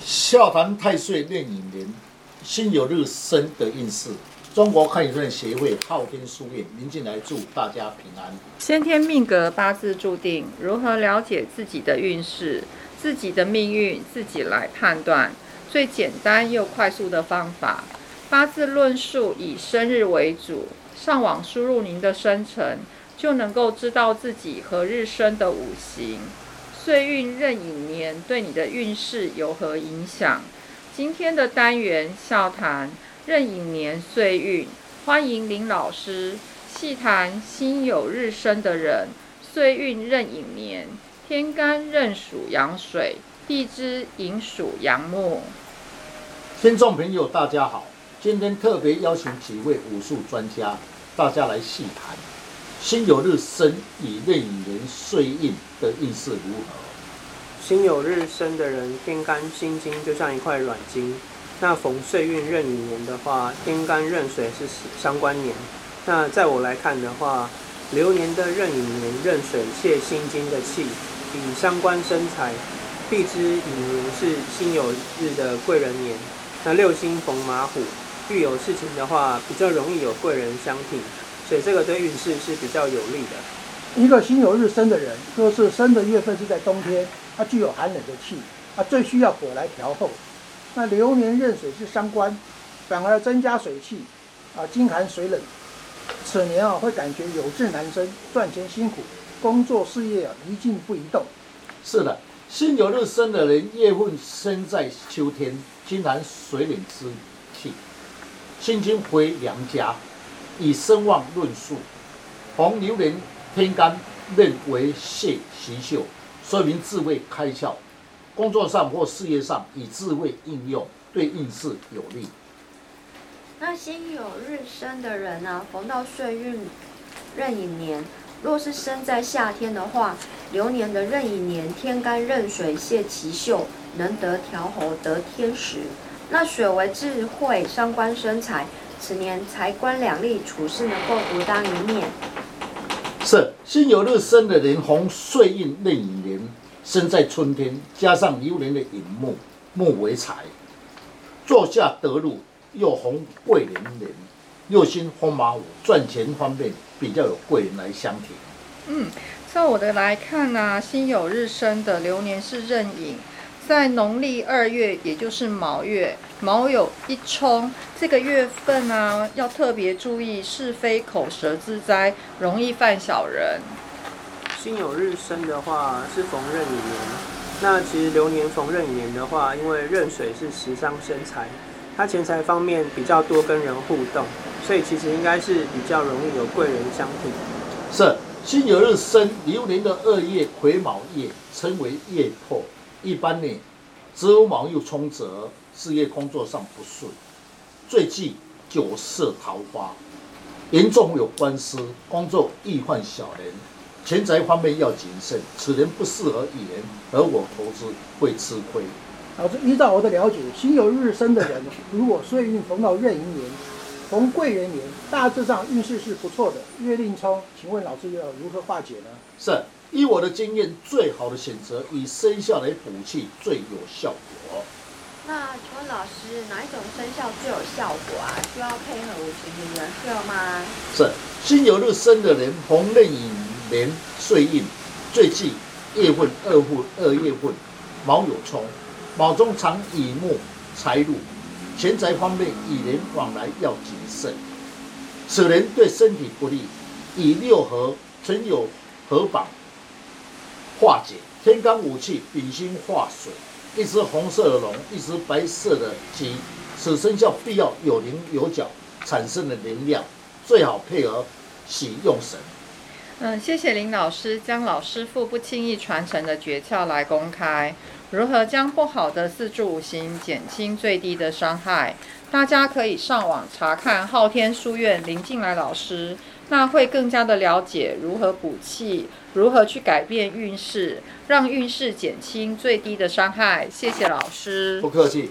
笑谈太岁炼影年，心有日生的运势。中国看影论协会昊天书院林进来祝大家平安。先天命格八字注定，如何了解自己的运势、自己的命运，自己来判断。最简单又快速的方法，八字论述以生日为主，上网输入您的生辰，就能够知道自己何日生的五行。岁运壬寅年对你的运势有何影响？今天的单元笑谈壬寅年岁运，欢迎林老师细谈心有日生的人，岁运壬寅年，天干壬属阳水，地支寅属阳木。听众朋友，大家好，今天特别邀请几位武术专家，大家来细谈。辛酉日生以壬寅年岁运的运势如何？辛酉日生的人，天干辛金就像一块软金。那逢岁运壬寅年的话，天干壬水是相关年。那在我来看的话，流年的壬寅年壬水泄辛金的气，以相关生财。地支寅年是辛酉日的贵人年。那六星逢马虎，遇有事情的话，比较容易有贵人相挺。所以这个对运势是比较有利的。一个辛酉日生的人，若是生的月份是在冬天，它具有寒冷的气，它最需要火来调候。那流年壬水是伤官，反而增加水气，啊，金寒水冷。此年啊，会感觉有志难伸，赚钱辛苦，工作事业啊一静不移动。是的，辛酉日生的人，月份生在秋天，金寒水冷之气，心金回娘家。以声望论述，逢流年天干任为泄习秀，说明智慧开窍，工作上或事业上以智慧应用，对运势有利。那心有日生的人呢，逢到岁运壬寅年，若是生在夏天的话，流年的壬寅年天干壬水泄其秀，能得调候得天时。那水为智慧，伤官生财。此年财官两利，处事能够独当一面。是辛酉日生的人，逢岁运壬寅年，生在春天，加上流年的寅木，木为财，坐下得禄，又逢贵人年，又星逢马五，赚钱方面比较有贵人来相挺。嗯，照我的来看呢，辛酉日生的流年是壬寅。在农历二月，也就是卯月，卯酉一冲，这个月份啊，要特别注意是非口舌之灾，容易犯小人。辛酉日生的话是逢壬寅年，那其实流年逢壬寅年的话，因为壬水是食伤生财，他钱财方面比较多跟人互动，所以其实应该是比较容易有贵人相挺。是辛酉日生流年的二月癸卯月，称为夜破。一般呢，子午卯又冲泽，事业工作上不顺，最忌酒色桃花，严重有官司，工作易患小人，钱财方面要谨慎。此人不适合与人合伙投资，会吃亏。老师，依照我的了解，辛酉日生的人，如果岁运逢到壬寅年，逢贵人年，大致上运势是不错的。月令冲，请问老师要如何化解呢？是。以我的经验，最好的选择以生肖来补气最有效果。那请问老师，哪一种生肖最有效果啊？需要配合五行的元素吗？是辛酉日生的人，红壬寅年岁印，最忌月份二份二月份卯有冲，卯中藏乙木财禄，钱财方面与人往来要谨慎。此人对身体不利，以六合存有合榜。化解天干五气，丙辛化水，一只红色的龙，一只白色的鸡，此生肖必要有棱有角，产生的能量最好配合喜用神。嗯，谢谢林老师将老师傅不轻易传承的诀窍来公开，如何将不好的四柱五行减轻最低的伤害？大家可以上网查看昊天书院林静来老师。那会更加的了解如何补气，如何去改变运势，让运势减轻最低的伤害。谢谢老师，不客气。